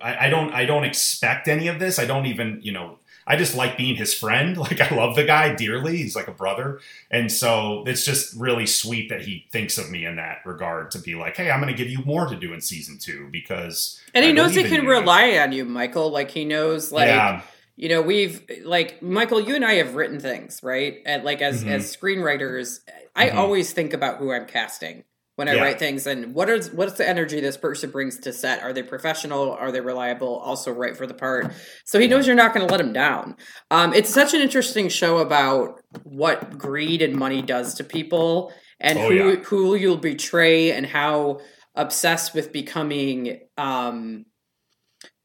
I, I don't I don't expect any of this, I don't even you know. I just like being his friend. [laughs] Like I love the guy dearly. He's like a brother. And so it's just really sweet that he thinks of me in that regard to be like, hey, I'm going to give you more to do in season two because. And he knows he can you. rely on you, Michael. Like he knows, like yeah, you know, we've like Michael. You and I have written things, right? And like as Mhm. as screenwriters, I Mhm. always think about who I'm casting. When I Yeah. write things and what is what's the energy this person brings to set? Are they professional? Are they reliable? Also right for the part. So he knows you're not going to let him down. Um, it's such an interesting show about what greed and money does to people and Oh, who yeah. who you'll betray and how obsessed with becoming um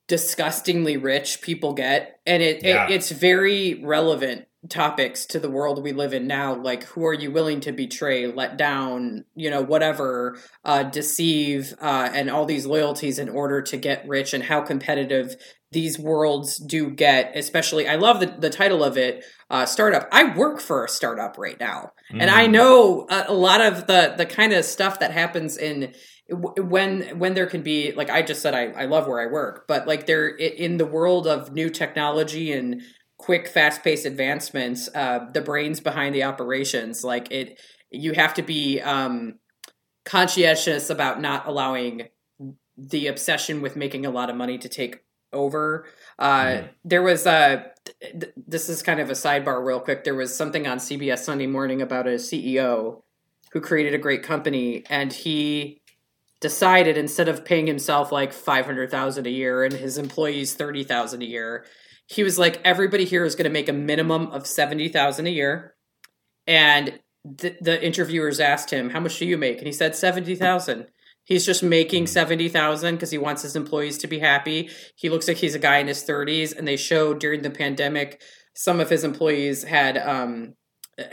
disgustingly rich people get and it, Yeah. it it's very relevant topics to the world we live in now like who are you willing to betray let down you know whatever uh deceive uh and all these loyalties in order to get rich and how competitive these worlds do get especially i love the, the title of it uh startup i work for a startup right now and I Mm. know a, a lot of the the kind of stuff that happens in when when there can be like I just said I, I love where I work, but like there in the world of new technology and quick fast paced advancements, uh, the brains behind the operations, like it, you have to be um, conscientious about not allowing the obsession with making a lot of money to take over. Uh, Mhm. There was a. th- This is kind of a sidebar, real quick. There was something on CBS Sunday Morning about a CEO who created a great company, and he decided instead of paying himself like five hundred thousand a year and his employees thirty thousand a year, he was like, everybody here is going to make a minimum of seventy thousand a year, and the, the interviewers asked him, "How much do you make?" And he said seventy thousand. He's just making seventy thousand because he wants his employees to be happy. He looks like he's a guy in his thirties, and they showed during the pandemic some of his employees had um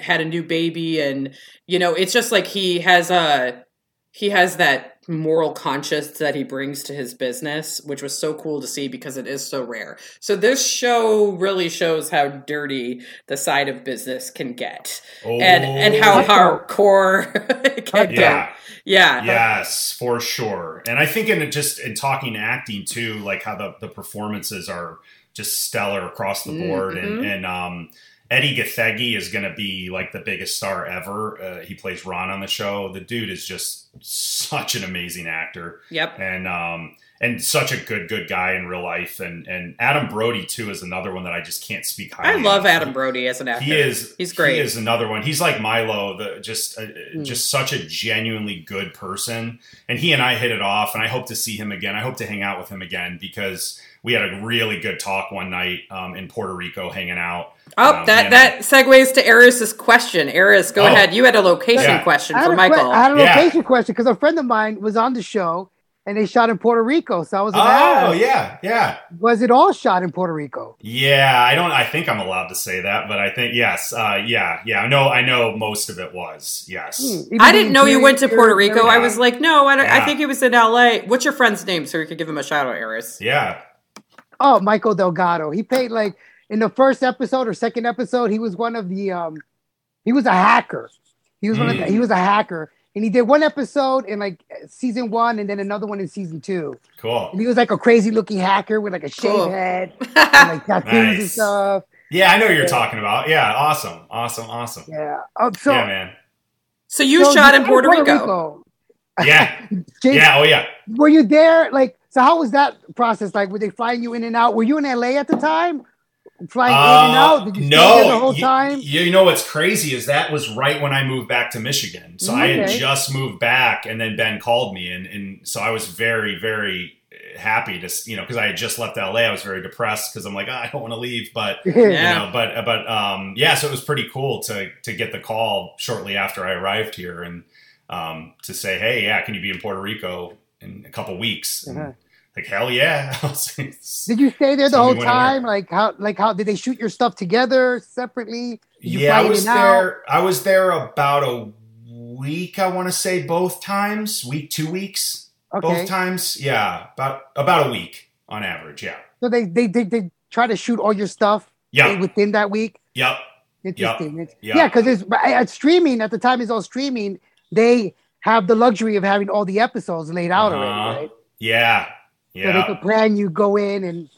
had a new baby, and you know it's just like he has a he has that moral conscience that he brings to his business, which was so cool to see because it is so rare. So this show really shows how dirty the side of business can get, Oh, and and how Cutthroat. hardcore [laughs] it can Yeah. get. yeah. Yeah. Yes, for sure. And I think in just in talking acting too, like how the, the performances are just stellar across the board. And, Mhm. and um, Edi Gathegi is going to be like the biggest star ever. Uh, he plays Ron on the show. The dude is just such an amazing actor Yep. and um, and such a good good guy in real life. And and Adam Brody too is another one that I just can't speak highly. I love of. Adam Brody as an actor. He is. He's great. He is another one. He's like Milo, the just uh, Mm. just such a genuinely good person. And he and I hit it off, and I hope to see him again. I hope to hang out with him again because we had a really good talk one night um, in Puerto Rico, hanging out. Oh, Um, that yeah. that segues to Eris's question. Eris, go Oh. ahead. You had a location Yeah. question I had, for a que- Michael. I had a Yeah. location question because a friend of mine was on the show and they shot in Puerto Rico. So I was like, Oh ah, yeah, yeah, was it all shot in Puerto Rico? yeah. I don't. I think I'm allowed to say that, but I think yes. Uh, yeah, yeah. I know. I know most of it was yes. Hmm, I didn't know you went to Puerto Rico. I was like, no, I, don't, I think it was in L.A. What's your friend's name so we could give him a shout out, Eris? Yeah. Oh, Michael Delgado. He paid like in the first episode or second episode. He was one of the um, he was a hacker. He was one of the, Mm. he was a hacker, and he did one episode in like season one, and then another one in season two. Cool. And he was like a crazy looking hacker with like a shaved Cool. head, [laughs] and like tattoos and stuff. Yeah, I know what you're Yeah. talking about. Yeah, awesome, awesome, awesome. Yeah. Um, so yeah, man. so you so shot you in Puerto, Rico. Yeah, [laughs] Jason, yeah. Oh yeah. Were you there? Like, so how was that process? Like, were they flying you in and out? Were you in LA at the time? Flying in and Uh, out? Did you stay no, there the whole you, time? You know what's crazy is that was right when I moved back to Michigan. So I had just moved back, and then Ben called me, and and so I was very very happy to you know because I had just left LA. I was very depressed because I'm like "Ah, I don't want to leave, but [laughs] Yeah. you know, but but um, yeah, so it was pretty cool to to get the call shortly after I arrived here and um, to say, hey, yeah, can you be in Puerto Rico in a couple weeks? Uh-huh. Like hell yeah! [laughs] Did you stay there the whole time? Like how? Like how? Did they shoot your stuff together separately? You yeah, I was out? there. I was there about a week. I want to say both times, week, two weeks, Okay. both times. Yeah, about about a week on average. Yeah, So they they they, they try to shoot all your stuff yeah, within that week. yep. Interesting. It's- yeah. Yeah, because it's at streaming at the time it's all streaming. They have the luxury of having all the episodes laid out Uh-huh. already, right? Yeah, So they yeah. could plan you go in and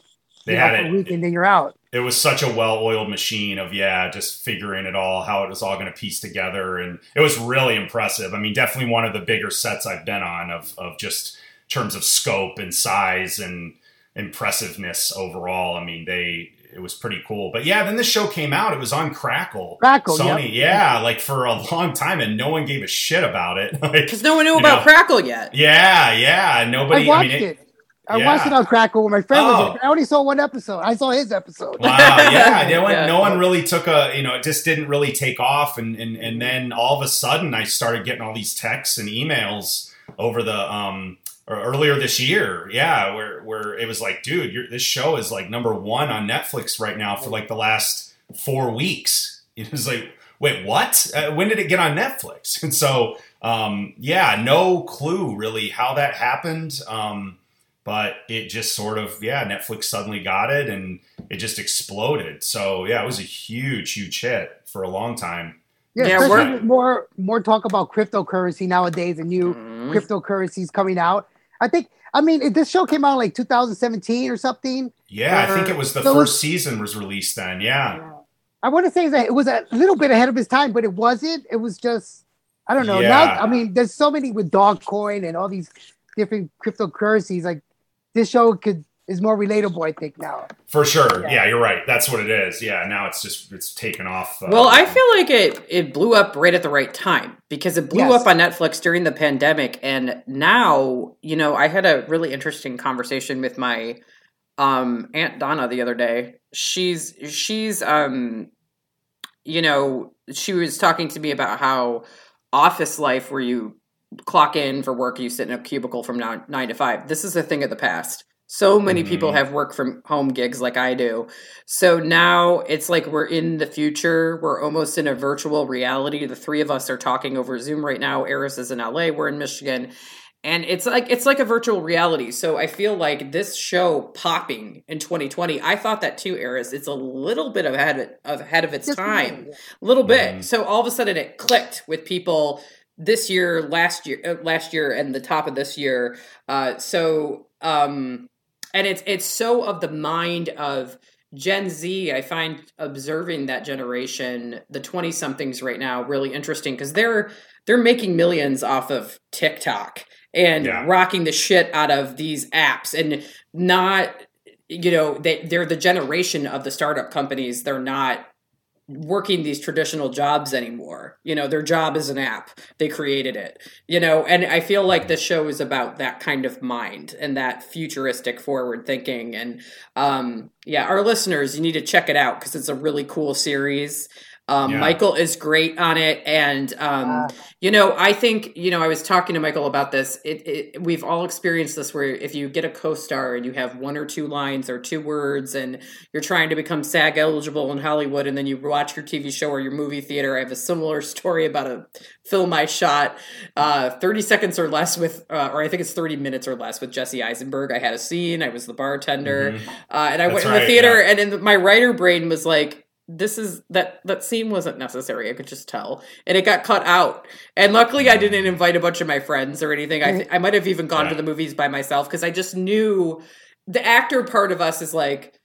They you had for a it. week and then you're out. it was such a well-oiled machine of yeah just figuring it all how it was all going to piece together and it was really impressive i mean definitely one of the bigger sets i've been on of, of just terms of scope and size and impressiveness overall i mean they it was pretty cool. But yeah, then the show came out. It was on Crackle, Crackle, Sony. yep. Yeah, like for a long time, and no one gave a shit about it. [laughs] Like, Because no one knew about know. Crackle yet. yeah, yeah, nobody. I watched mean, it. I yeah. watched it on Crackle when my friend Oh. was. in. I only saw one episode. I saw his episode. Wow, [laughs] yeah, no one, Yeah. no one really took a, you know, it just didn't really take off, and and and then all of a sudden, I started getting all these texts and emails over the um or earlier this year, yeah, where where it was like, dude, you this show is like number one on Netflix right now for like the last four weeks. [laughs] It was like, wait, what? Uh, when did it get on Netflix? [laughs] And so, um, yeah, no clue really how that happened. Um, but it just sort of yeah netflix suddenly got it and it just exploded so yeah it was a huge huge hit for a long time Yeah, Yeah, we're- more more talk about cryptocurrency nowadays and new Mhm. cryptocurrencies coming out. I think. I mean, it- this show came out like 2017 or something. yeah i think it was the So- first season was released then yeah I want to say that it was a little bit ahead of his time, but it wasn't. It was just, I don't know. Yeah. Now, I mean, there's so many with Dogecoin and all these different cryptocurrencies. Like this show could is more relatable, I think now. for sure Yeah. yeah. you're right that's what it is yeah now it's just it's taken off uh, Well, I feel like it it blew up right at the right time because it blew Yes. up on Netflix during the pandemic, and now you know I had a really interesting conversation with my um, aunt Donna the other day. She's she's um, you know she was talking to me about how office life where you clock in for work, you sit in a cubicle from nine, nine to five. This is a thing of the past. So many people Mhm. have work from home gigs like I do. So now it's like we're in the future. We're almost in a virtual reality. The three of us are talking over Zoom right now. Eris is in LA. We're in Michigan. And it's like it's like a virtual reality. So I feel like this show popping in 2020. I thought that too, Eris. It's a little bit ahead of ahead of its Just time a little bit. Mhm. So all of a sudden it clicked with people this year, last year, uh, last year, and the top of this year. Uh, so um, and it's it's so of the mind of Gen Z. I find observing that generation, the twenty somethings right now, really interesting because they're they're making millions off of TikTok and Yeah. rocking the shit out of these apps and not you know they they're the generation of the startup companies they're not working these traditional jobs anymore. You know their job is an app. They created it. You know and i feel like this show is about that kind of mind and that futuristic forward thinking. And um yeah our listeners you need to check it out because it's a really cool series um, Yeah. Michael is great on it, and um, Uh, you know, I think you know, I was talking to Michael about this. It, it we've all experienced this where if you get a co-star and you have one or two lines or two words, and you're trying to become SAG eligible in Hollywood, and then you watch your TV show or your movie theater. I have a similar [laughs] story about a film I shot, uh, 30 seconds or less with, uh, or I think it's 30 minutes or less with Jesse Eisenberg. I had a scene. I was the bartender, Mhm. uh, and I That's went in right, the theater, yeah. and in the, my writer brain was like. This is that that scene wasn't necessary. I could just tell, and it got cut out. And luckily, I didn't invite a bunch of my friends or anything. I th- I might have even gone to the movies by myself because I just knew the actor part of us is like,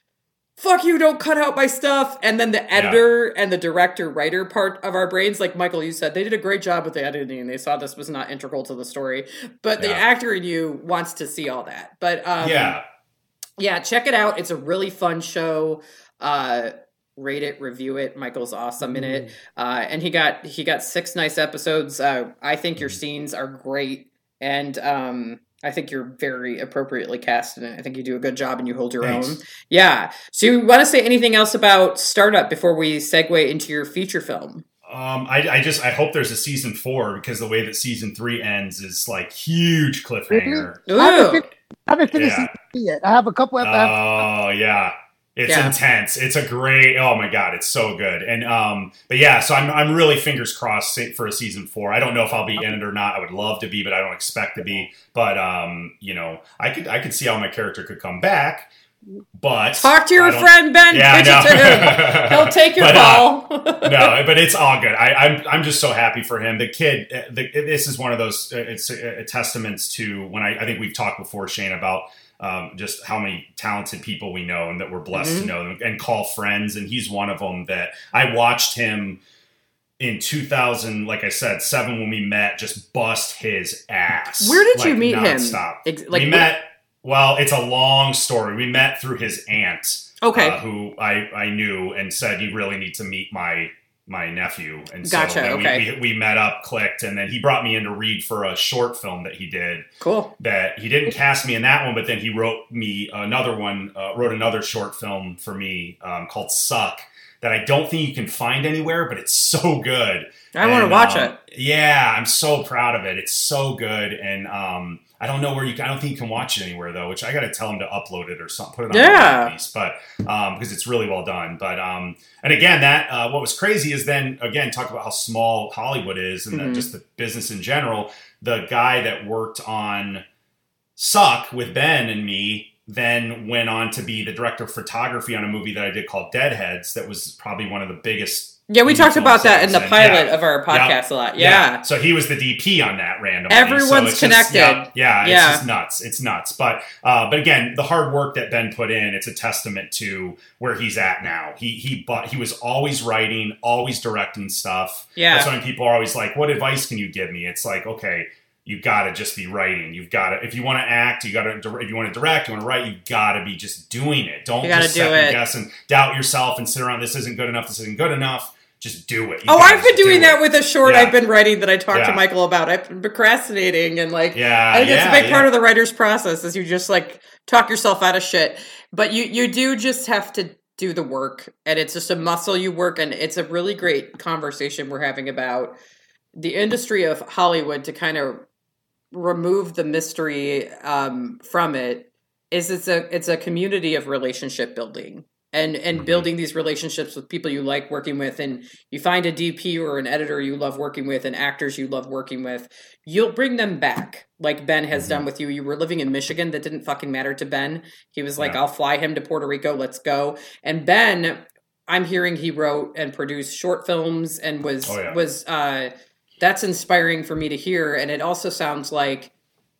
"Fuck you! Don't cut out my stuff." And then the editor and the director writer part of our brains, like Michael, you said, they did a great job with the editing. They saw this was not integral to the story, but the actor in you wants to see all that. But um, yeah yeah, check it out. It's a really fun show. Uh, rate it, review it. Michael's awesome in it, uh, and he got he got six nice episodes. Uh, I think your scenes are great, and um, I think you're very appropriately cast in it. I think you do a good job, and you hold your Thanks. own. Yeah. So, you want to say anything else about Startup before we segue into your feature film? Um, I, I just I hope there's a season four because the way that season three ends is like huge cliffhanger. Ooh. I haven't, fin- I haven't finished Yeah. season yet. I have a couple. Of, Oh yeah. It's Yeah. intense. It's a great. Oh my god, it's so good. And um, but yeah, so I'm I'm really fingers crossed for a season four. I don't know if I'll be in it or not. I would love to be, but I don't expect to be. But um, you know, I could I could see how my character could come back. But Talk to your friend Ben. Yeah, him. he'll take your [laughs] But, uh, call. [laughs] no, but it's all good. I, I'm I'm just so happy for him. The kid, uh, the, this is one of those. uh, It's a, a testaments to when I, I think we've talked before, Shane, about um, just how many talented people we know and that we're blessed Mhm. to know and call friends. And he's one of them that I watched him in 2000, like I said, seven when we met, just bust his ass. Where did you like, meet him? nonstop. Ex- like, we met. Well, it's a long story. We met through his aunt. Okay. uh, who I, I knew and said you really need to meet my my nephew and so Gotcha, then we- okay. we, we met up clicked and then he brought me in to read for a short film that he did cool. that he didn't cast me in that one but then he wrote me another one uh, wrote another short film for me um, called suck that i don't think you can find anywhere but it's so good I want to watch um, it. yeah i'm so proud of it it's so good and um, i don't know where you can, i don't think you can watch it anywhere though which i gotta tell him to upload it or something put it on Yeah. least but um, because it's really well done but um, and again that uh, what was crazy is then again talk about how small hollywood is and the- Mhm. just the business in general the guy that worked on suck with ben and me then went on to be the director of photography on a movie that i did called deadheads that was probably one of the biggest Yeah, we talked about that in the Yeah. pilot of our podcast a lot. Yeah. So he was the DP on that randomly. Everyone's so it's just- connected. yeah, yeah, it's just nuts. It's nuts. But uh, but again, the hard work that Ben put in, it's a testament to where he's at now. He he but he was always writing, always directing stuff. Yeah. That's when people are always like, "What advice can you give me?" It's like, okay. You gotta just be writing. You've got to, if you want to act, you gotta, if you want to direct, you want to write, you gotta be just doing it. Don't just second guess and doubt yourself and sit around. This isn't good enough. This isn't good enough. Just do it. You Oh, I've been just do doing it. that with a short Yeah. I've been writing that I talked to Michael about. I've been procrastinating and like Yeah, I think it's yeah, a big yeah. part of the writer's process is you just like talk yourself out of shit. But you you do just have to do the work and it's just a muscle you work and it's a really great conversation we're having about the industry of Hollywood to kind of remove the mystery um, from it is it's a it's a community of relationship building and and Mhm. building these relationships with people you like working with and you find a DP or an editor you love working with and actors you love working with you'll bring them back like Ben has Mhm. done with you you were living in Michigan that didn't fucking matter to Ben he was like Yeah. I'll fly him to Puerto Rico let's go and Ben I'm hearing he wrote and produced short films and was Oh, yeah. was uh that's inspiring for me to hear and it also sounds like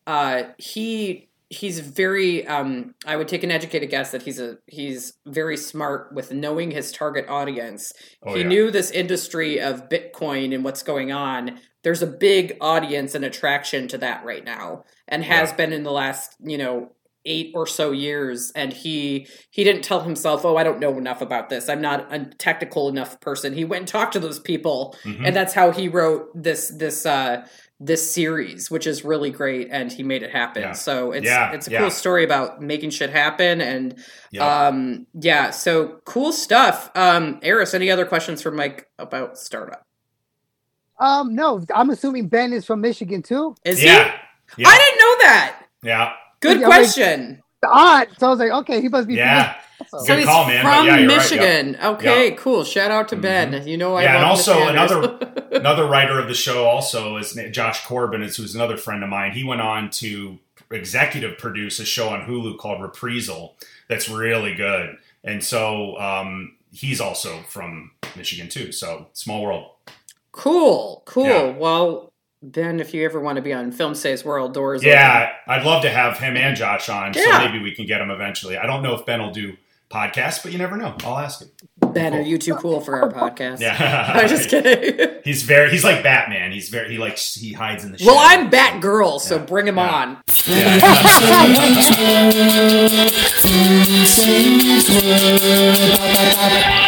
uh he he's very um i would take an educated guess that he's a he's very smart with knowing his target audience Oh, he yeah. knew this industry of bitcoin and what's going on there's a big audience and attraction to that right now and has Yeah. been in the last you know eight or so years and he he didn't tell himself oh i don't know enough about this i'm not a technical enough person he went and talked to those people Mhm. and that's how he wrote this this uh this series which is really great and he made it happen Yeah. so it's Yeah, it's a yeah. cool story about making shit happen and Yeah. um yeah so cool stuff um eris any other questions for mike about startup Um, no, I'm assuming Ben is from Michigan too. is yeah. he Yeah. i didn't know that yeah. good Yeah, like- question Odd. So I was like, okay, he must be. Yeah. So Good he's call, man, from yeah, you're right, michigan okay cool shout out to ben you know i Yeah, and also Michiganders. [laughs] Another writer of the show also is Josh Corbin, is who's another friend of mine. He went on to executive produce a show on Hulu called Reprisal that's really good. And so um, he's also from Michigan too. So small world. cool cool Yeah. well ben if you ever want to be on film says world doors Yeah, I'd love to have him and Josh on. Yeah. So maybe we can get him eventually. I don't know if Ben will do podcasts, but you never know. I'll ask him. Ben, are you too cool for our podcast? Yeah. [laughs] I'm just kidding. [laughs] He's very he's like Batman. He's very he likes he hides in the well, shadows. I'm Batgirl, so Yeah. bring him Yeah. on. Yeah. [laughs]